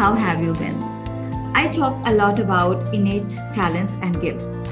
How have you been? I talk a lot about innate talents and gifts.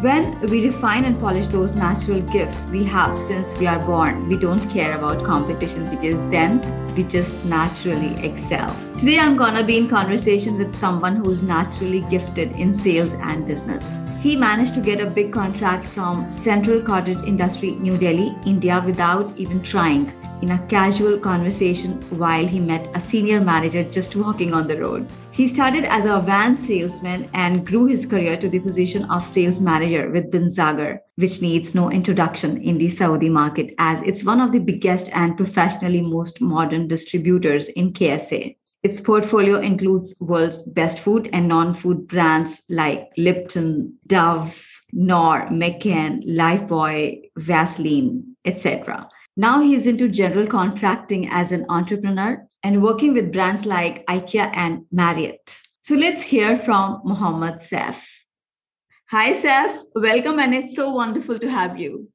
When we refine and polish those natural gifts we have since we are born, we don't care about competition because then we just naturally excel. Today, I'm gonna be in conversation with someone who's naturally gifted in sales and business. He managed to get a big contract from Central Cottage Industry, New Delhi, India, without even trying in a casual conversation while he met a senior manager just walking on the road. He started as a van salesman and grew his career to the position of sales manager with Binzagr, which needs no introduction in the Saudi market as it's one of the biggest and professionally most modern distributors in KSA. Its portfolio includes world's best food and non-food brands like Lipton, Dove, Knorr, McCain, Lifebuoy, Vaseline, etc. Now he's into general contracting as an entrepreneur and working with brands like IKEA and Marriott. So let's hear from Mohammed Saif. Hi, Saif. Welcome, and it's so wonderful to have you.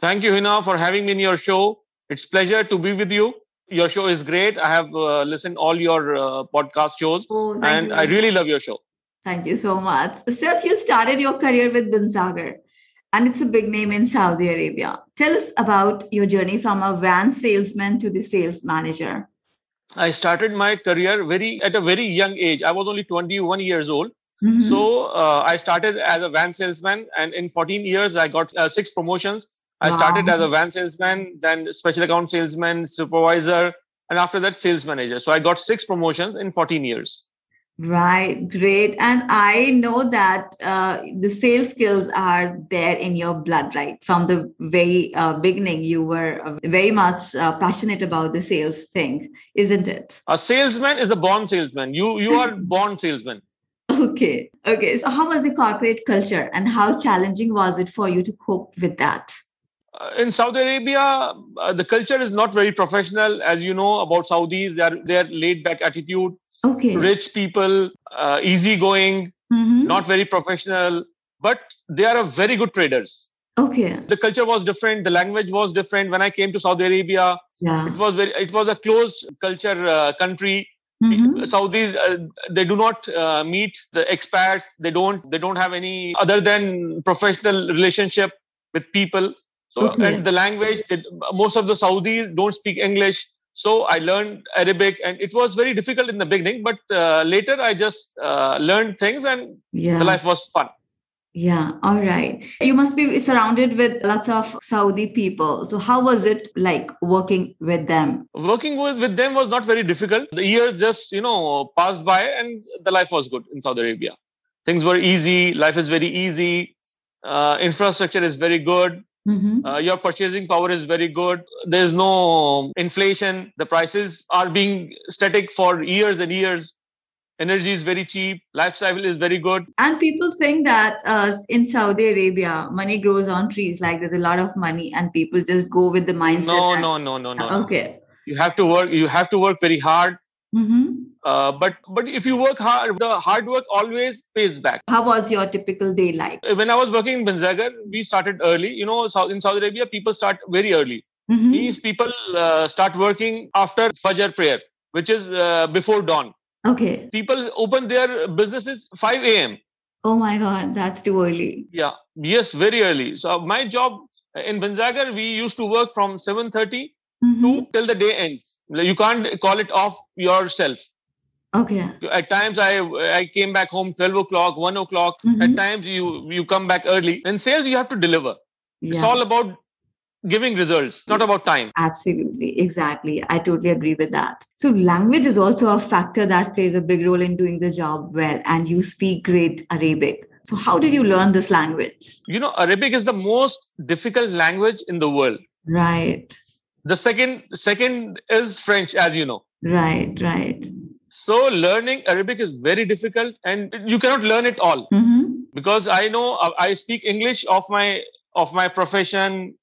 Thank you, Hina, for having me in your show. It's pleasure to be with you. Your show is great. I have uh, listened all your uh, podcast shows, oh, and I really love your show. Thank you so much. Saif, you started your career with Binzagr and it's a big name in Saudi Arabia. Tell us about your journey from a van salesman to the sales manager. I started my career very at a very young age. I was only 21 years old. Mm-hmm. So uh, I started as a van salesman, and in 14 years I got uh, six promotions. I wow. started as a van salesman, then special account salesman, supervisor, and after that sales manager. So I got six promotions in 14 years. Right, great. And I know that uh, the sales skills are there in your blood, right? From the very uh, beginning, you were uh, very much uh, passionate about the sales thing, isn't it? A salesman is a born salesman. You you are born salesman. Okay, okay. So, how was the corporate culture, and how challenging was it for you to cope with that? Uh, in Saudi Arabia, uh, the culture is not very professional, as you know about Saudis. They are they are laid back attitude okay rich people uh, easygoing mm-hmm. not very professional but they are a very good traders okay the culture was different the language was different when i came to saudi arabia yeah. it was very it was a closed culture uh, country Mm-hmm. Saudis uh, they do not uh, meet the expats. They don't they don't have any other than professional relationship with people. So okay. and the language most of the Saudis don't speak English. So I learned Arabic, and it was very difficult in the beginning, but uh, later I just uh, learned things, and yeah. the life was fun. Yeah, all right. You must be surrounded with lots of Saudi people. So, how was it like working with them? Working with, with them was not very difficult. The years just, you know, passed by and the life was good in Saudi Arabia. Things were easy, life is very easy, uh, infrastructure is very good. Mm-hmm. Uh, your purchasing power is very good. There's no inflation. The prices are being static for years and years. Energy is very cheap. Lifestyle is very good. And people think that uh, in Saudi Arabia, money grows on trees. Like there's a lot of money, and people just go with the mindset. No, no, no, no, no. Okay. You have to work. You have to work very hard. Mm-hmm. Uh, but but if you work hard, the hard work always pays back. How was your typical day like? When I was working in Binzagr, we started early. You know, in Saudi Arabia, people start very early. Mm-hmm. These people uh, start working after Fajr prayer, which is uh, before dawn. Okay. People open their businesses 5 a.m. Oh my God, that's too early. Yeah. Yes, very early. So my job in Binzagr, we used to work from 7:30 mm-hmm. to till the day ends. You can't call it off yourself. Okay. At times I I came back home 12 o'clock, 1 o'clock. Mm-hmm. At times you you come back early. In sales, you have to deliver. Yeah. It's all about giving results, not about time. Absolutely. Exactly. I totally agree with that. So language is also a factor that plays a big role in doing the job well. And you speak great Arabic. So how did you learn this language? You know, Arabic is the most difficult language in the world. Right. The second second is French, as you know. Right, right So learning Arabic is very difficult, and you cannot learn it all mm-hmm. because I know uh, I speak English of my of my profession.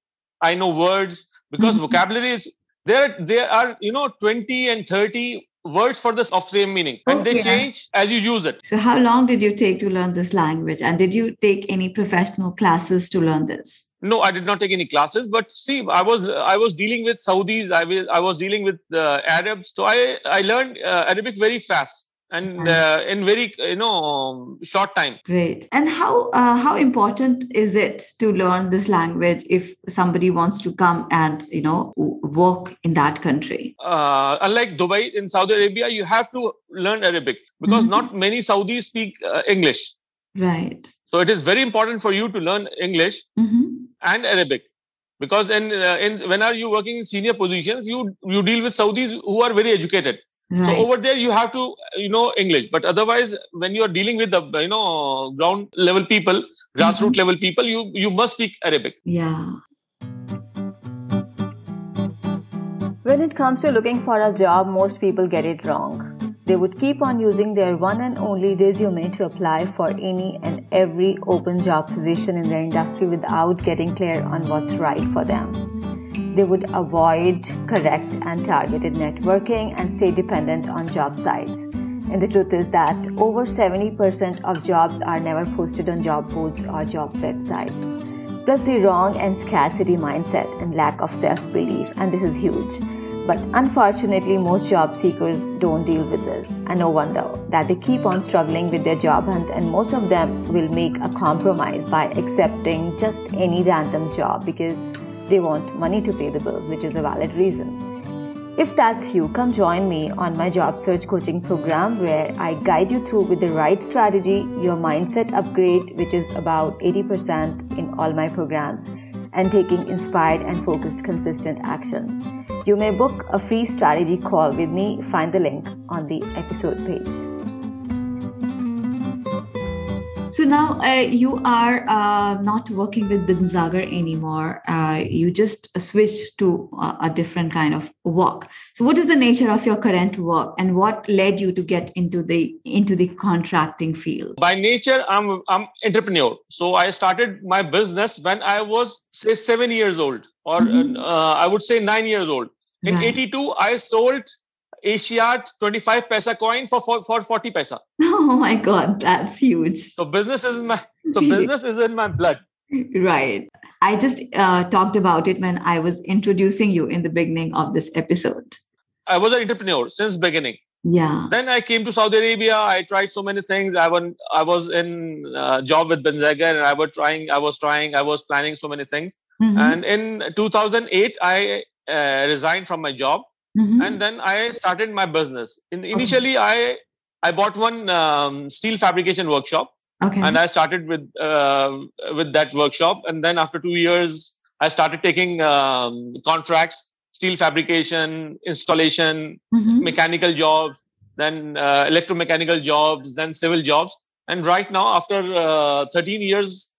I know words because Mhm. vocabulary is there. There are you know twenty and thirty words for this of same meaning, and they change as you use it. So, how long did you take to learn this language? And did you take any professional classes to learn this? No, I did not take any classes, but see, I was I was dealing with Saudis. I was I was dealing with uh, Arabs, so I I learned uh, Arabic very fast and uh, in very you know short time. Great. And how uh, how important is it to learn this language if somebody wants to come and you know work in that country? Uh, unlike Dubai in Saudi Arabia, you have to learn Arabic because Mhm. not many Saudis speak uh, English. Right. So it is very important for you to learn English hmm and Arabic because in uh, in are you working in senior positions, you you deal with Saudis who are very educated. Right. So over there, you have to you know English. But otherwise, when you are dealing with the you know ground level people, grassroots level people, you you must speak Arabic. yeah. When it comes to looking for a job, most people get it wrong. They would keep on using their one and only resume to apply for any and every open job position in their industry without getting clear on what's right for them. They would avoid correct and targeted networking and stay dependent on job sites. And the truth is that over 70% of jobs are never posted on job boards or job websites plus the wrong and scarcity mindset and lack of self belief, and this is huge. But unfortunately, most job seekers don't deal with this, and no wonder that they keep on struggling with their job hunt, and most of them will make a compromise by accepting just any random job because they want money to pay the bills, which is a valid reason. If that's you, come join me on my job search coaching program where I guide you through with the right strategy, your mindset upgrade, which is about 80% in all my programs, and taking inspired and focused consistent action. You may book a free strategy call with me. Find the link on the episode page. So now uh, you are uh, not working with Binzagr anymore. Uh, you just switched to a, a different kind of work. So what is the nature of your current work, and what led you to get into the into the contracting field? By nature, I'm I'm entrepreneur. So I started my business when I was say seven years old, or Mhm. uh, I would say nine years old. In Right. '82, I sold Asiat 25 paisa coin for, for for 40 paisa. Oh my God, that's huge. So business is in my so business is in my blood. Right. I just uh, talked about it when I was introducing you in the beginning of this episode. I was an entrepreneur since beginning. Yeah. Then I came to Saudi Arabia. I tried so many things. I went, I was in uh, job with Binzagr, and I was trying. I was trying. I was planning so many things. Mhm. And in 2008, I uh, resigned from my job, Mhm. and then I started my business. In, initially, I I bought one um, steel fabrication workshop, okay. and I started with uh, with that workshop. And then after two years, I started taking um, contracts, steel fabrication, installation, Mhm. mechanical jobs, then uh, electromechanical jobs, then civil jobs. And right now, after uh, 13 years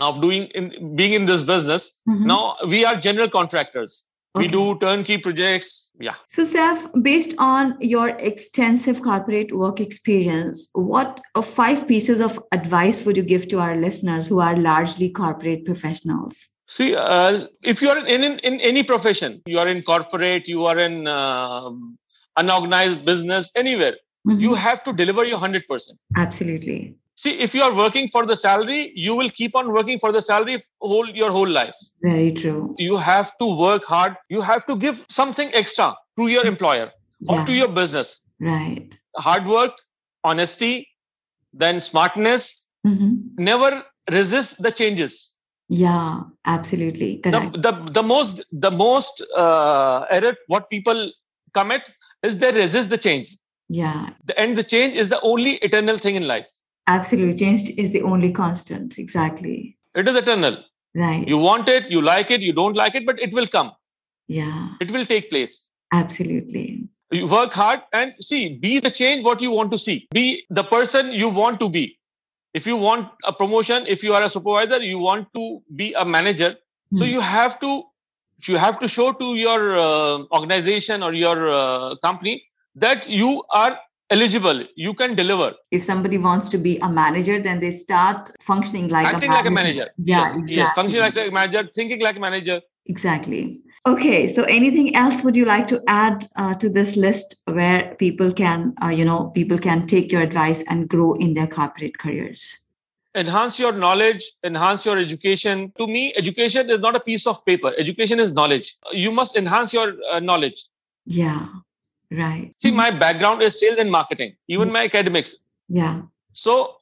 of doing in, being in this business, Mhm. now we are general contractors. We do turnkey projects. Yeah. So, Saif, based on your extensive corporate work experience, what uh, five pieces of advice would you give to our listeners who are largely corporate professionals? See, uh, if you are in, in in any profession, you are in corporate, you are in um unorganized business, anywhere, Mhm. you have to deliver your hundred percent. Absolutely. See, if you are working for the salary, you will keep on working for the salary whole your whole life. Very true. you have to work hard you have to give something extra to your employer or to your business Right. hard work honesty then smartness Mhm. never resist the changes Yeah, absolutely. the, the, the most the most uh, error what people commit is they resist the change yeah, the, and the change is the only eternal thing in life absolutely. Change is the only constant. Exactly. it is eternal Right. you want it you like it you don't like it but it will come yeah, it will take place absolutely. you work hard and see be the change what you want to see be the person you want to be if you want a promotion if you are a supervisor you want to be a manager so Hmm. you have to you have to show to your uh, organization or your uh, company that you are eligible you can deliver. If somebody wants to be a manager then they start functioning like acting a like a manager. yeah yes, exactly. yes functioning like a manager thinking like a manager. Exactly. Okay so anything else would you like to add uh, to this list where people can uh, you know people can take your advice and grow in their corporate careers? Enhance your knowledge enhance your education. To me education is not a piece of paper. Education is knowledge. You must enhance your uh, knowledge. Yeah right. See my background is sales and marketing even my academics. Yeah. So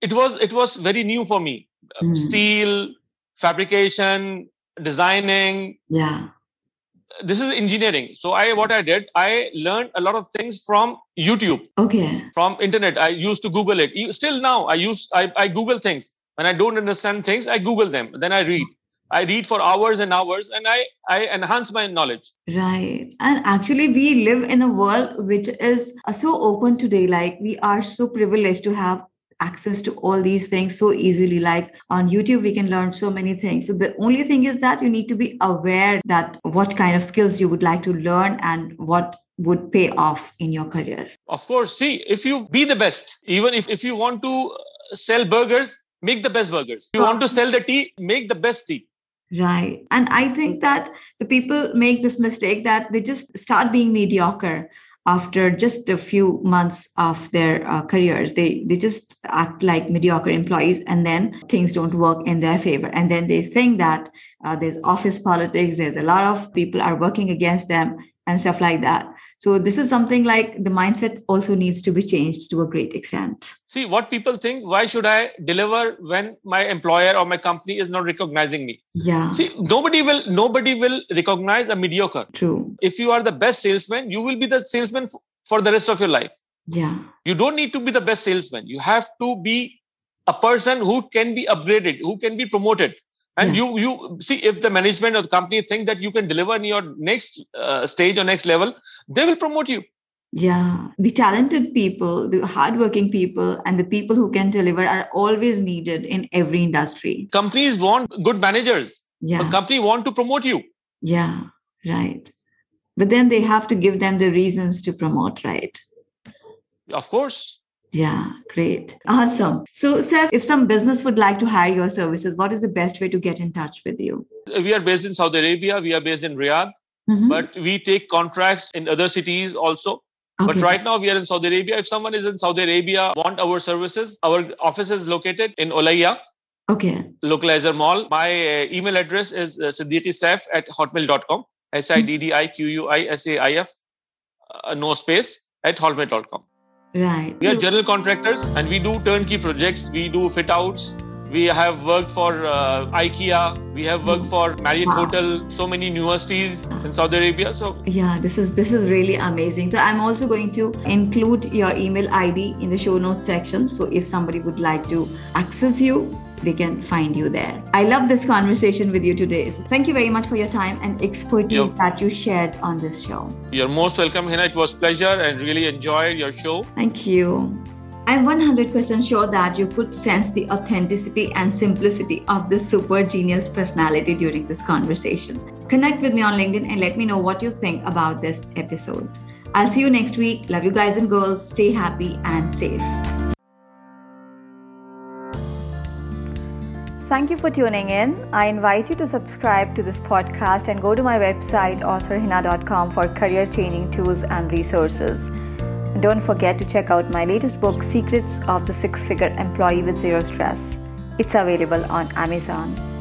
it was it was very new for me. Mm. steel fabrication designing. Yeah. This is engineering. So i what i did i learned a lot of things from youtube. Okay. From internet. I used to google it. Still now i use i, I google things. When i don't understand things i google them. Then i read I read for hours and hours and I, I enhance my knowledge. Right. And actually, we live in a world which is so open today. Like, we are so privileged to have access to all these things so easily. Like on YouTube, we can learn so many things. So the only thing is that you need to be aware that what kind of skills you would like to learn and what would pay off in your career. Of course. See, if you be the best, even if, if you want to sell burgers, make the best burgers. If you want to sell the tea, make the best tea. Right. And I think that the people make this mistake that they just start being mediocre after just a few months of their uh, careers. They they just act like mediocre employees and then things don't work in their favor. And then they think that uh, there's office politics there's a lot of people are working against them and stuff like that so this is something like the mindset also needs to be changed to a great extent. See what people think. Why should I deliver when my employer or my company is not recognizing me? Yeah. See, nobody will nobody will recognize a mediocre. True. If you are the best salesman, you will be the salesman for the rest of your life. Yeah. You don't need to be the best salesman. You have to be a person who can be upgraded, who can be promoted and yeah. you you see if the management of the company think that you can deliver in your next uh, stage or next level they will promote you. Yeah. The talented people the hardworking people and the people who can deliver are always needed in every industry. Companies want good managers yeah. a company want to promote you. Yeah. Right. But then they have to give them the reasons to promote right? Of course yeah, great. Awesome. So, Saif, if some business would like to hire your services, what is the best way to get in touch with you? We are based in Saudi Arabia. We are based in Riyadh, mm-hmm. but we take contracts in other cities also. Okay. But right now we are in Saudi Arabia. If someone is in Saudi Arabia, want our services, our office is located in Olaya. Okay. Localizer Mall. My uh, email address is uh, siddiqui at hotmail.com. S I D D I Q U I S A I F, uh, no space, at hotmail.com. Right. We are general contractors and we do turnkey projects. We do fit outs. We have worked for uh, IKEA. We have worked for Marriott wow. Hotel. So many universities in Saudi Arabia. So yeah, this is this is really amazing. So I'm also going to include your email ID in the show notes section. So if somebody would like to access you, they can find you there. I love this conversation with you today. So thank you very much for your time and expertise that you shared on this show. You're most welcome, Hina. It was pleasure and really enjoyed your show. Thank you. I'm 100% sure that you could sense the authenticity and simplicity of this super genius personality during this conversation. Connect with me on LinkedIn and let me know what you think about this episode. I'll see you next week. Love you guys and girls. Stay happy and safe. Thank you for tuning in. I invite you to subscribe to this podcast and go to my website authorhina.com for career changing tools and resources. Don't forget to check out my latest book, Secrets of the Six Figure Employee with Zero Stress. It's available on Amazon.